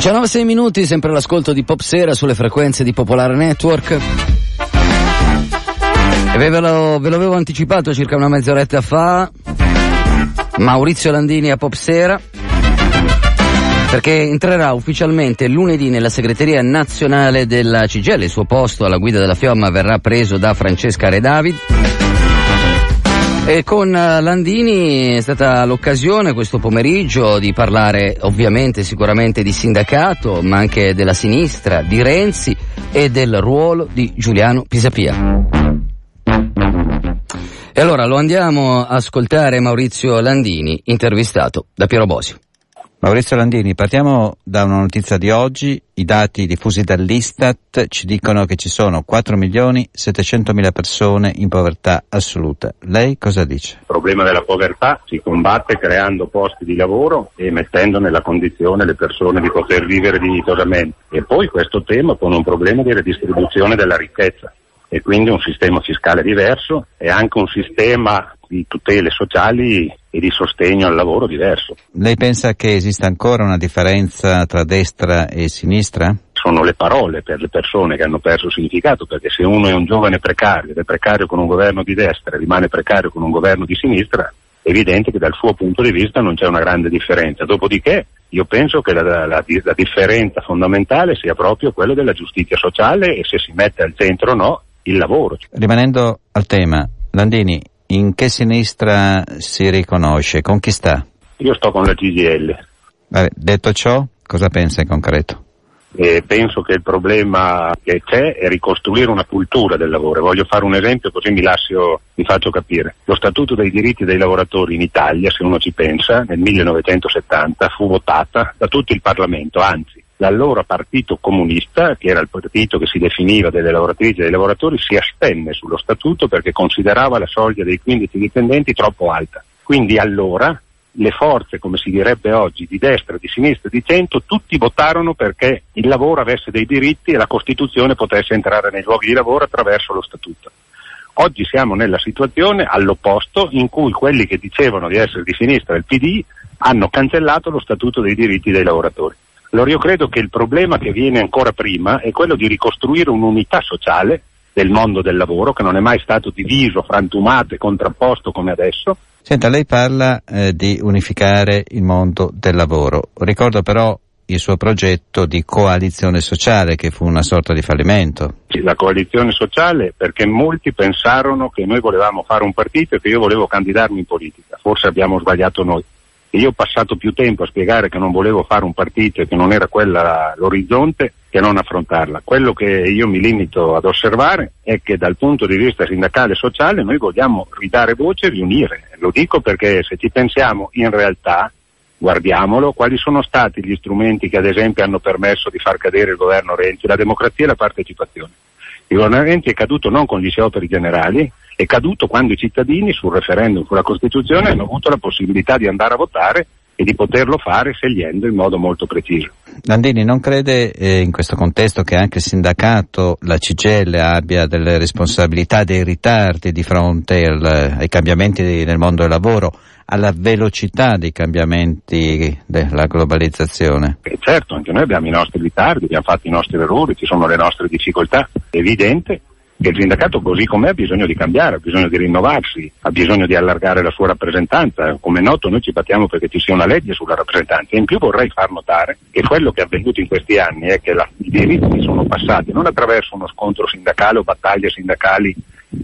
19 minuti, sempre l'ascolto di Pop Sera sulle frequenze di Popolare Network. E ve, lo, ve l'avevo anticipato circa una mezz'oretta fa. Maurizio Landini a Pop Sera. Perché entrerà ufficialmente lunedì nella segreteria nazionale della CGL. Il suo posto alla guida della Fiamma verrà preso da Francesca Redavid. E con eh, Landini è stata l'occasione questo pomeriggio di parlare ovviamente sicuramente di sindacato, ma anche della sinistra, di Renzi e del ruolo di Giuliano Pisapia. E allora lo andiamo a ascoltare Maurizio Landini, intervistato da Piero Bosio. Maurizio Landini, partiamo da una notizia di oggi. I dati diffusi dall'Istat ci dicono che ci sono 4 milioni 700 mila persone in povertà assoluta. Lei cosa dice? Il problema della povertà si combatte creando posti di lavoro e mettendo nella condizione le persone di poter vivere dignitosamente. E poi questo tema pone un problema di redistribuzione della ricchezza e quindi un sistema fiscale diverso e anche un sistema di tutele sociali e di sostegno al lavoro diverso. Lei pensa che esista ancora una differenza tra destra e sinistra? Sono le parole per le persone che hanno perso significato, perché se uno è un giovane precario ed è precario con un governo di destra e rimane precario con un governo di sinistra, è evidente che dal suo punto di vista non c'è una grande differenza. Dopodiché io penso che la, la, la, la differenza fondamentale sia proprio quella della giustizia sociale e se si mette al centro o no il lavoro. Rimanendo al tema, Landini, in che sinistra si riconosce? Con chi sta? Io sto con la CGL. Vabbè, detto ciò, cosa pensa in concreto? E penso che il problema che c'è è ricostruire una cultura del lavoro. Voglio fare un esempio così mi, lascio, mi faccio capire. Lo Statuto dei diritti dei lavoratori in Italia, se uno ci pensa, nel 1970 fu votata da tutto il Parlamento, anzi l'allora partito comunista, che era il partito che si definiva delle lavoratrici e dei lavoratori, si astenne sullo statuto perché considerava la soglia dei 15 dipendenti troppo alta. Quindi allora le forze, come si direbbe oggi, di destra, di sinistra, di centro, tutti votarono perché il lavoro avesse dei diritti e la Costituzione potesse entrare nei luoghi di lavoro attraverso lo statuto. Oggi siamo nella situazione all'opposto in cui quelli che dicevano di essere di sinistra del PD hanno cancellato lo statuto dei diritti dei lavoratori. Allora io credo che il problema che viene ancora prima è quello di ricostruire un'unità sociale del mondo del lavoro che non è mai stato diviso, frantumato e contrapposto come adesso. Senta, lei parla eh, di unificare il mondo del lavoro. Ricordo però il suo progetto di coalizione sociale che fu una sorta di fallimento. Sì, la coalizione sociale perché molti pensarono che noi volevamo fare un partito e che io volevo candidarmi in politica. Forse abbiamo sbagliato noi. Io ho passato più tempo a spiegare che non volevo fare un partito e che non era quella l'orizzonte che non affrontarla. Quello che io mi limito ad osservare è che dal punto di vista sindacale e sociale noi vogliamo ridare voce e riunire. Lo dico perché se ci pensiamo in realtà, guardiamolo, quali sono stati gli strumenti che ad esempio hanno permesso di far cadere il governo Renzi, la democrazia e la partecipazione. Il governo Renzi è caduto non con gli scioperi generali, è caduto quando i cittadini sul referendum sulla Costituzione hanno avuto la possibilità di andare a votare e di poterlo fare scegliendo in modo molto preciso. Landini non crede eh, in questo contesto che anche il sindacato, la CGL abbia delle responsabilità, dei ritardi di fronte al, ai cambiamenti nel mondo del lavoro, alla velocità dei cambiamenti della globalizzazione? Eh certo, anche noi abbiamo i nostri ritardi, abbiamo fatto i nostri errori, ci sono le nostre difficoltà, è evidente che il sindacato così com'è ha bisogno di cambiare, ha bisogno di rinnovarsi, ha bisogno di allargare la sua rappresentanza. Come è noto noi ci battiamo perché ci sia una legge sulla rappresentanza in più vorrei far notare che quello che è avvenuto in questi anni è che la, i diritti sono passati non attraverso uno scontro sindacale o battaglie sindacali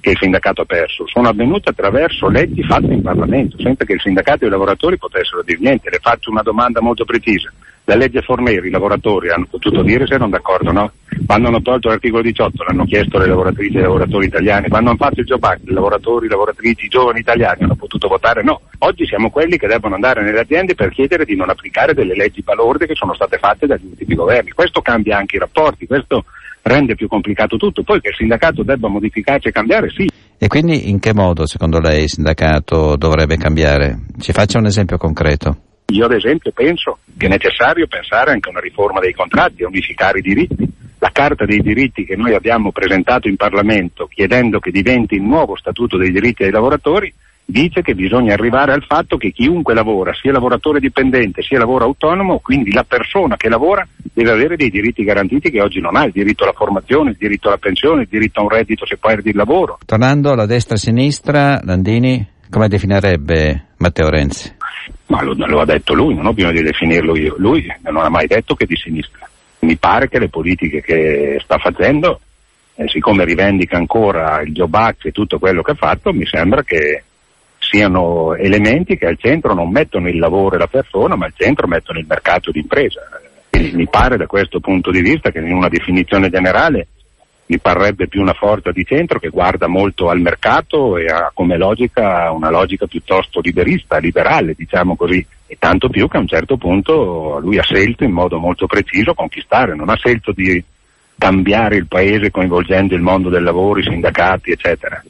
che il sindacato ha perso, sono avvenute attraverso leggi fatte in Parlamento, senza che il sindacato e i lavoratori potessero dire niente. Le faccio una domanda molto precisa. La legge Forneri, i lavoratori hanno potuto dire se erano d'accordo no? Quando hanno tolto l'articolo 18 l'hanno chiesto le lavoratrici e i lavoratori italiani, quando hanno fatto il Job Act, i lavoratori, le lavoratrici, i giovani italiani hanno potuto votare no. Oggi siamo quelli che devono andare nelle aziende per chiedere di non applicare delle leggi balorde che sono state fatte dagli ultimi governi. Questo cambia anche i rapporti, questo rende più complicato tutto. Poi che il sindacato debba modificarsi e cambiare, sì. E quindi in che modo secondo lei il sindacato dovrebbe cambiare? Ci faccia un esempio concreto. Io ad esempio penso che è necessario pensare anche a una riforma dei contratti, a unificare i diritti. La Carta dei diritti che noi abbiamo presentato in Parlamento chiedendo che diventi il nuovo Statuto dei diritti dei lavoratori dice che bisogna arrivare al fatto che chiunque lavora, sia lavoratore dipendente, sia lavoro autonomo, quindi la persona che lavora deve avere dei diritti garantiti che oggi non ha, il diritto alla formazione, il diritto alla pensione, il diritto a un reddito se perdi il lavoro. Tornando alla destra-sinistra, Landini, come definirebbe Matteo Renzi? Ma lo, lo ha detto lui, non ho bisogno di definirlo io. Lui non ha mai detto che è di sinistra. Mi pare che le politiche che sta facendo, eh, siccome rivendica ancora il Job Act e tutto quello che ha fatto, mi sembra che siano elementi che al centro non mettono il lavoro e la persona, ma al centro mettono il mercato d'impresa. Quindi mi pare da questo punto di vista che in una definizione generale mi parrebbe più una forza di centro che guarda molto al mercato e ha come logica una logica piuttosto liberista, liberale, diciamo così, e tanto più che a un certo punto lui ha scelto in modo molto preciso conquistare, non ha scelto di cambiare il paese coinvolgendo il mondo del lavoro, i sindacati, eccetera,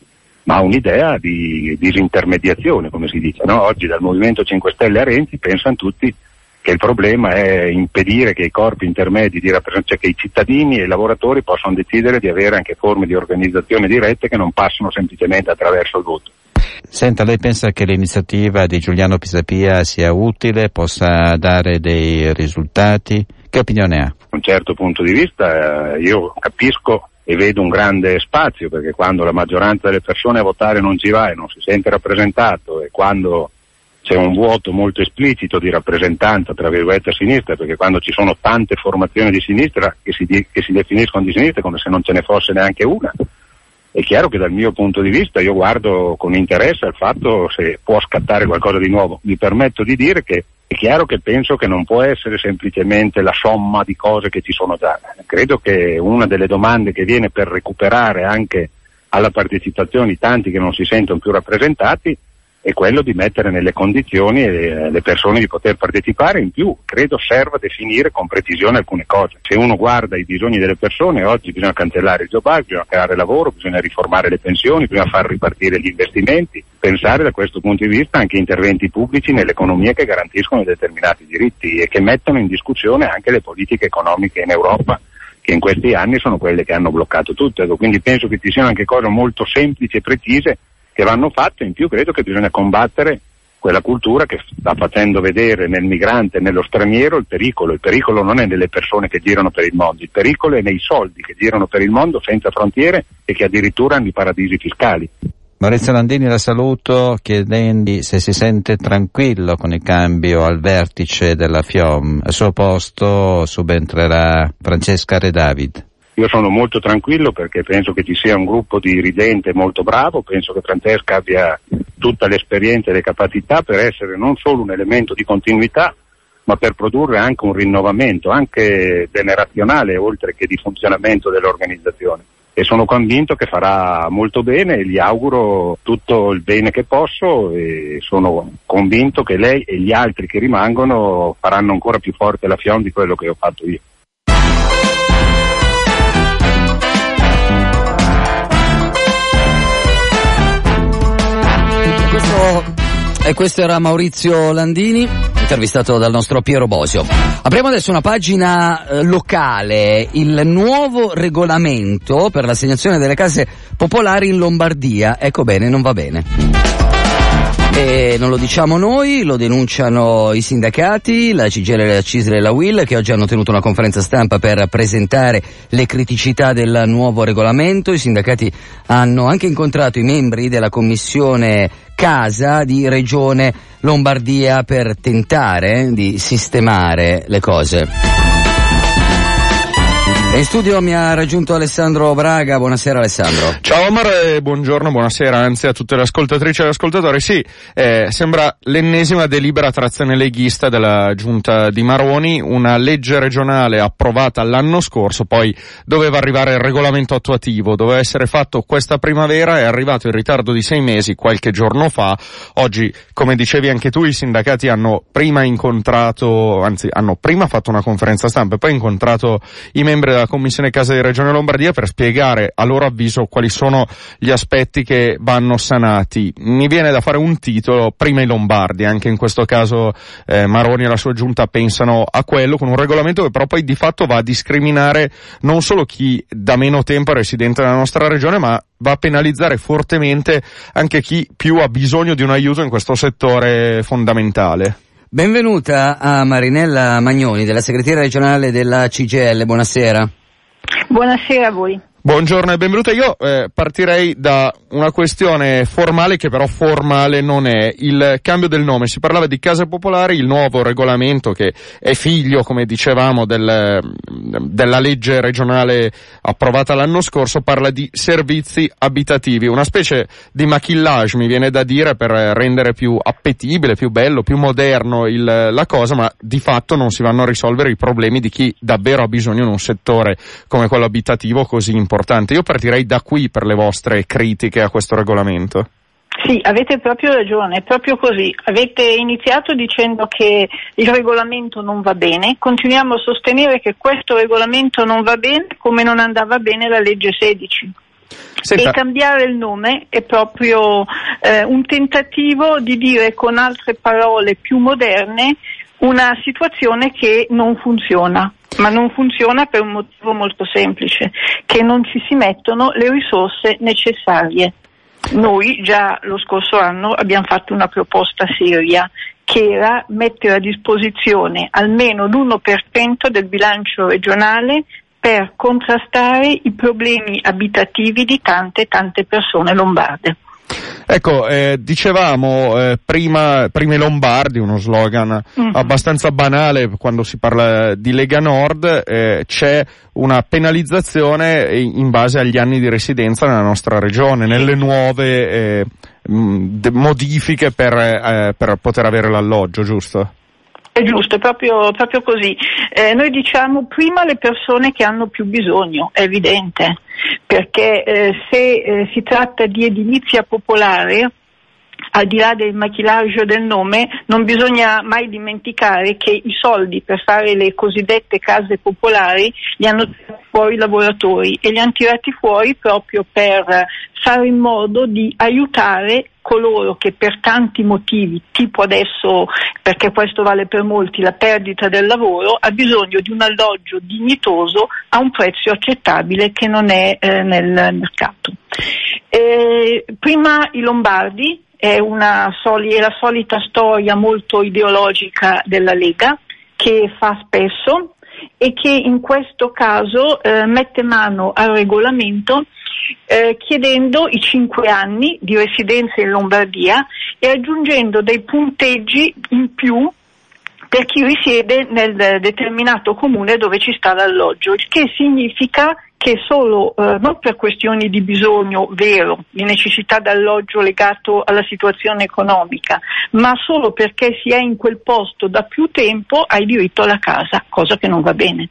ma ha un'idea di disintermediazione, come si dice. No? Oggi dal Movimento 5 Stelle a Renzi pensano tutti che il problema è impedire che i corpi intermedi di rappresentanza, cioè che i cittadini e i lavoratori possano decidere di avere anche forme di organizzazione dirette che non passano semplicemente attraverso il voto. Senta, lei pensa che l'iniziativa di Giuliano Pisapia sia utile, possa dare dei risultati? Che opinione ha? Da un certo punto di vista eh, io capisco e vedo un grande spazio perché quando la maggioranza delle persone a votare non ci va e non si sente rappresentato e quando c'è un vuoto molto esplicito di rappresentanza tra virgolette a sinistra, perché quando ci sono tante formazioni di sinistra che si, di, che si definiscono di sinistra come se non ce ne fosse neanche una, è chiaro che dal mio punto di vista io guardo con interesse al fatto se può scattare qualcosa di nuovo. Mi permetto di dire che è chiaro che penso che non può essere semplicemente la somma di cose che ci sono già. Credo che una delle domande che viene per recuperare anche alla partecipazione tanti che non si sentono più rappresentati è quello di mettere nelle condizioni eh, le persone di poter partecipare. In più, credo serva definire con precisione alcune cose. Se uno guarda i bisogni delle persone, oggi bisogna cancellare il job act, bisogna creare lavoro, bisogna riformare le pensioni, bisogna far ripartire gli investimenti, pensare da questo punto di vista anche interventi pubblici nell'economia che garantiscono determinati diritti e che mettono in discussione anche le politiche economiche in Europa che in questi anni sono quelle che hanno bloccato tutto. Ecco, quindi penso che ci siano anche cose molto semplici e precise che vanno fatte, in più credo che bisogna combattere quella cultura che sta facendo vedere nel migrante nello straniero il pericolo. Il pericolo non è nelle persone che girano per il mondo, il pericolo è nei soldi che girano per il mondo senza frontiere e che addirittura hanno i paradisi fiscali. Maurizio Landini la saluto chiedendo se si sente tranquillo con il cambio al vertice della FIOM. Al suo posto subentrerà Francesca Redavid. Io sono molto tranquillo perché penso che ci sia un gruppo dirigente molto bravo, penso che Francesca abbia tutta l'esperienza e le capacità per essere non solo un elemento di continuità, ma per produrre anche un rinnovamento, anche generazionale, oltre che di funzionamento dell'organizzazione. E sono convinto che farà molto bene e gli auguro tutto il bene che posso e sono convinto che lei e gli altri che rimangono faranno ancora più forte la FION di quello che ho fatto io. E questo era Maurizio Landini, intervistato dal nostro Piero Bosio. Apriamo adesso una pagina eh, locale, il nuovo regolamento per l'assegnazione delle case popolari in Lombardia. Ecco bene, non va bene. E non lo diciamo noi, lo denunciano i sindacati, la CGL, la CISL e la WIL che oggi hanno tenuto una conferenza stampa per presentare le criticità del nuovo regolamento. I sindacati hanno anche incontrato i membri della commissione Casa di Regione Lombardia per tentare di sistemare le cose. In studio mi ha raggiunto Alessandro Braga, buonasera Alessandro. Ciao Omar e buongiorno, buonasera anzi a tutte le ascoltatrici e gli ascoltatori. Sì, eh, sembra l'ennesima delibera trazione leghista della giunta di Maroni, una legge regionale approvata l'anno scorso, poi doveva arrivare il regolamento attuativo, doveva essere fatto questa primavera, è arrivato in ritardo di sei mesi qualche giorno fa. Oggi, come dicevi anche tu, i sindacati hanno prima incontrato, anzi hanno prima fatto una conferenza stampa e poi incontrato i membri della Commissione Casa di Regione Lombardia per spiegare a loro avviso quali sono gli aspetti che vanno sanati. Mi viene da fare un titolo, prima i Lombardi, anche in questo caso eh, Maroni e la sua giunta pensano a quello, con un regolamento che però poi di fatto va a discriminare non solo chi da meno tempo è residente nella nostra regione, ma va a penalizzare fortemente anche chi più ha bisogno di un aiuto in questo settore fondamentale. Benvenuta a Marinella Magnoni, della segretaria regionale della CGL, buonasera. Buonasera a voi. Buongiorno e benvenuta. Io eh, partirei da una questione formale che però formale non è. Il cambio del nome. Si parlava di case popolari, il nuovo regolamento che è figlio, come dicevamo, del, della legge regionale approvata l'anno scorso, parla di servizi abitativi. Una specie di maquillage, mi viene da dire, per rendere più appetibile, più bello, più moderno il, la cosa, ma di fatto non si vanno a risolvere i problemi di chi davvero ha bisogno in un settore come quello abitativo così importante importante. Io partirei da qui per le vostre critiche a questo regolamento. Sì, avete proprio ragione, è proprio così. Avete iniziato dicendo che il regolamento non va bene, continuiamo a sostenere che questo regolamento non va bene come non andava bene la legge 16. Senta. E cambiare il nome è proprio eh, un tentativo di dire con altre parole più moderne una situazione che non funziona ma non funziona per un motivo molto semplice, che non ci si mettono le risorse necessarie. Noi già lo scorso anno abbiamo fatto una proposta seria che era mettere a disposizione almeno l'1% del bilancio regionale per contrastare i problemi abitativi di tante tante persone lombarde. Ecco, eh, dicevamo eh, prima, prima i Lombardi, uno slogan uh-huh. abbastanza banale quando si parla di Lega Nord, eh, c'è una penalizzazione in base agli anni di residenza nella nostra regione, nelle nuove eh, modifiche per, eh, per poter avere l'alloggio, giusto? È giusto, è proprio, proprio così. Eh, noi diciamo prima le persone che hanno più bisogno, è evidente, perché eh, se eh, si tratta di edilizia popolare, al di là del maquillaggio del nome, non bisogna mai dimenticare che i soldi per fare le cosiddette case popolari li hanno tirati fuori i lavoratori e li hanno tirati fuori proprio per fare in modo di aiutare coloro che per tanti motivi, tipo adesso, perché questo vale per molti, la perdita del lavoro, ha bisogno di un alloggio dignitoso a un prezzo accettabile che non è eh, nel mercato. Eh, prima i Lombardi, è, soli- è la solita storia molto ideologica della Lega che fa spesso e che in questo caso eh, mette mano al regolamento eh, chiedendo i cinque anni di residenza in Lombardia e aggiungendo dei punteggi in più per chi risiede nel determinato comune dove ci sta l'alloggio, il che significa che solo eh, non per questioni di bisogno vero, di necessità d'alloggio legato alla situazione economica, ma solo perché si è in quel posto da più tempo hai diritto alla casa, cosa che non va bene.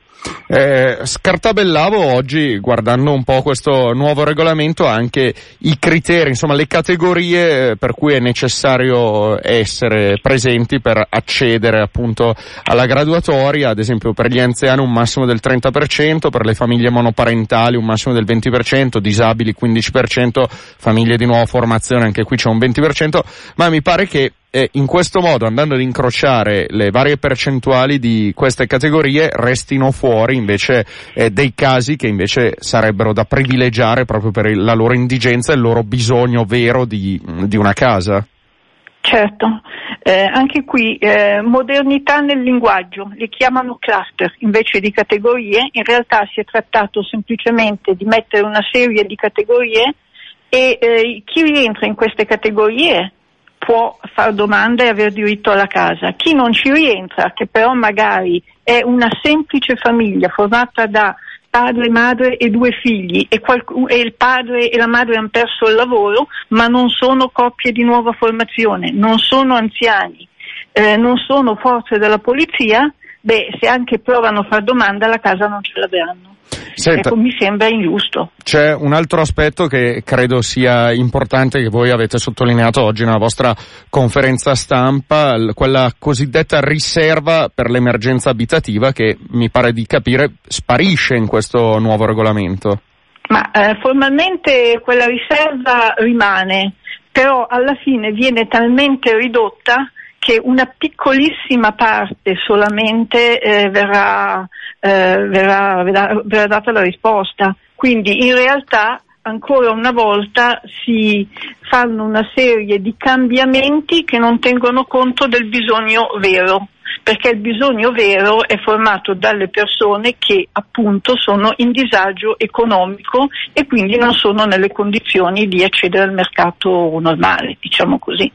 Eh, scartabellavo oggi, guardando un po' questo nuovo regolamento, anche i criteri, insomma le categorie per cui è necessario essere presenti per accedere appunto alla graduatoria, ad esempio per gli anziani un massimo del 30%, per le famiglie monoparentali un massimo del 20%, disabili 15%, famiglie di nuova formazione anche qui c'è un 20%, ma mi pare che e in questo modo andando ad incrociare le varie percentuali di queste categorie restino fuori invece eh, dei casi che invece sarebbero da privilegiare proprio per la loro indigenza e il loro bisogno vero di, di una casa. Certo, eh, anche qui eh, modernità nel linguaggio, li chiamano cluster invece di categorie, in realtà si è trattato semplicemente di mettere una serie di categorie e eh, chi rientra in queste categorie può fare domanda e avere diritto alla casa. Chi non ci rientra, che però magari è una semplice famiglia formata da padre, madre e due figli e, qualc- e, il padre e la madre hanno perso il lavoro, ma non sono coppie di nuova formazione, non sono anziani, eh, non sono forze della polizia, beh, se anche provano a fare domanda la casa non ce l'avranno. Senta, ecco, mi sembra ingiusto. C'è un altro aspetto che credo sia importante che voi avete sottolineato oggi nella vostra conferenza stampa, quella cosiddetta riserva per l'emergenza abitativa che mi pare di capire sparisce in questo nuovo regolamento. Ma eh, formalmente quella riserva rimane, però alla fine viene talmente ridotta che una piccolissima parte solamente eh, verrà, eh, verrà, verrà, verrà data la risposta. Quindi in realtà ancora una volta si fanno una serie di cambiamenti che non tengono conto del bisogno vero perché il bisogno vero è formato dalle persone che appunto sono in disagio economico e quindi non sono nelle condizioni di accedere al mercato normale, diciamo così.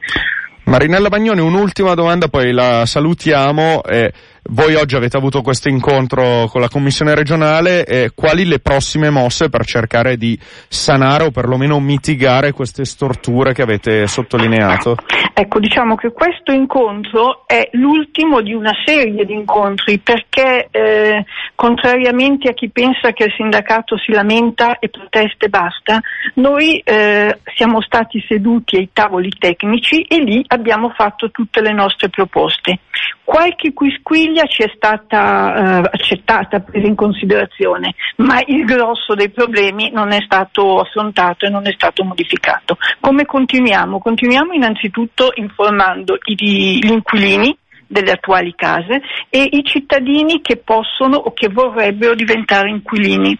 Marinella Bagnoni, un'ultima domanda, poi la salutiamo. Eh, voi oggi avete avuto questo incontro con la Commissione regionale, eh, quali le prossime mosse per cercare di sanare o perlomeno mitigare queste storture che avete sottolineato? Ecco, diciamo che questo incontro è l'ultimo di una serie di incontri perché eh, contrariamente a chi pensa che il sindacato si lamenta e protesta e basta, noi eh, siamo stati seduti ai tavoli tecnici e lì abbiamo fatto tutte le nostre proposte. Qualche quisquiglia ci è stata eh, accettata, presa in considerazione, ma il grosso dei problemi non è stato affrontato e non è stato modificato. Come continuiamo? Continuiamo innanzitutto informando i, gli inquilini delle attuali case e i cittadini che possono o che vorrebbero diventare inquilini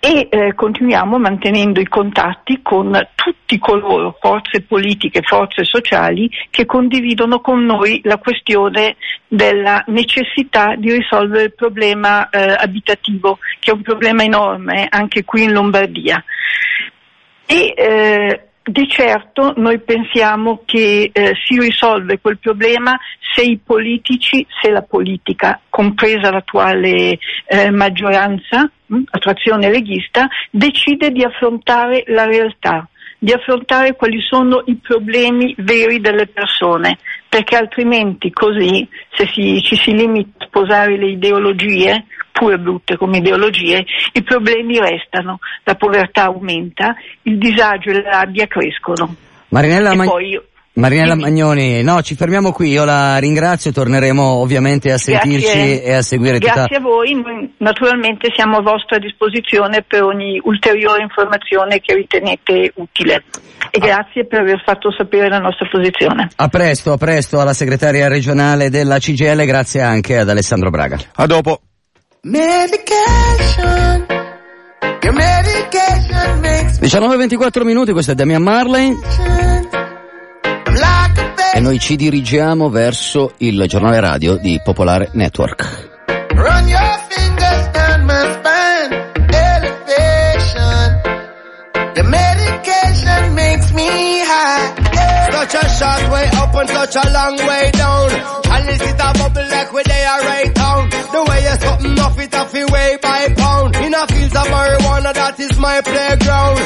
e eh, continuiamo mantenendo i contatti con tutti coloro, forze politiche, forze sociali, che condividono con noi la questione della necessità di risolvere il problema eh, abitativo, che è un problema enorme anche qui in Lombardia. E, eh, di certo noi pensiamo che eh, si risolve quel problema se i politici, se la politica, compresa l'attuale eh, maggioranza, mh, attrazione leghista, decide di affrontare la realtà, di affrontare quali sono i problemi veri delle persone, perché altrimenti così, se si, ci si limita a sposare le ideologie, pure brutte come ideologie, i problemi restano, la povertà aumenta, il disagio e la rabbia crescono. Marinella, Ma- poi... Marinella Magnoni, no, ci fermiamo qui, io la ringrazio, torneremo ovviamente a sentirci Grazie. e a seguire Grazie tutta... a voi, noi naturalmente siamo a vostra disposizione per ogni ulteriore informazione che ritenete utile e grazie per aver fatto sapere la nostra posizione. A presto, a presto alla segretaria regionale della CGL, grazie anche ad Alessandro Braga. A dopo. Medication. 19-24 minuti, questo è Damian Marley. E noi ci dirigiamo verso il giornale radio di Popolare Network. Run your fingers down my spine, elevation. The medication makes me high. Such a short way up and such a long way down. And is it a bubble like where they are right down? The way you're something off it off way by pound. In a field of marijuana, that is my playground.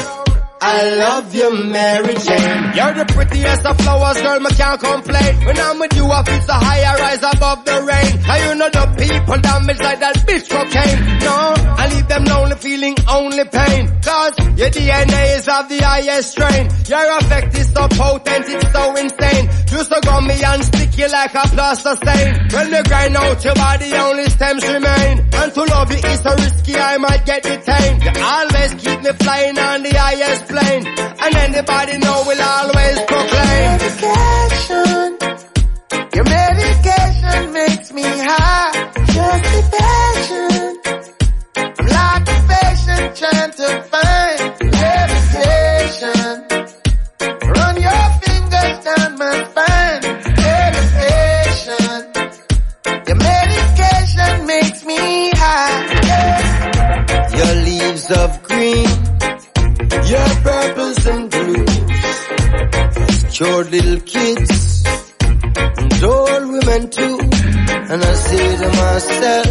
I love you, Mary Jane. You're the prettiest of flowers, girl, me can't complain. When I'm with you, I feel so high, I rise above the rain. Now you know the people damage like that bitch cocaine. No, I leave them lonely, feeling only pain. Cause your DNA is of the highest strain. Your effect is so potent, it's so insane. You so gummy and sticky like a plaster stain. When you grind out your body, only stems remain. And to love you is so risky, I might get detained. You always keep me flying on the highest plane. And anybody know will always proclaim. Little kids and old women too. And I say to myself,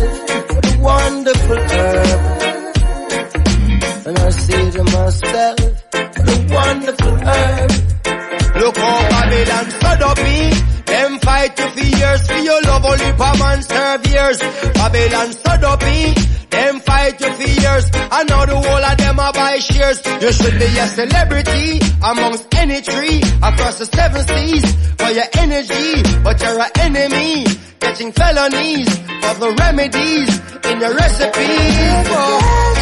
what a wonderful herb. And I say to myself, what a wonderful herb. Look how Babylon stood up in. Them fight you for years, for your love only for man serve years. Babylon stood up in. For I know the whole of them are buy shares. You should be a celebrity amongst any tree across the seven seas for your energy, but you're an enemy. Catching felonies for the remedies in your recipes. Oh.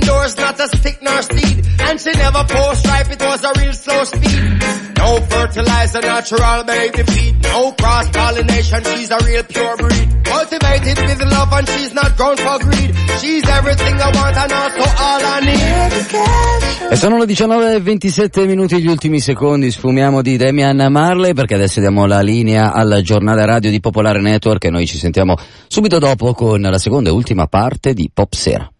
Indoors, not a stick nor seed. And she never post stripe, it was a real slow speed. No fertilizer, natural baby feed. No cross pollination, she's a real pure breed. Cultivated with love and she's not grown for greed. She's everything I want and also all I need. E sono le 19 e 27 minuti gli ultimi secondi, sfumiamo di Damian Marley perché adesso diamo la linea al giornale radio di Popolare Network e noi ci sentiamo subito dopo con la seconda e ultima parte di Pop Sera.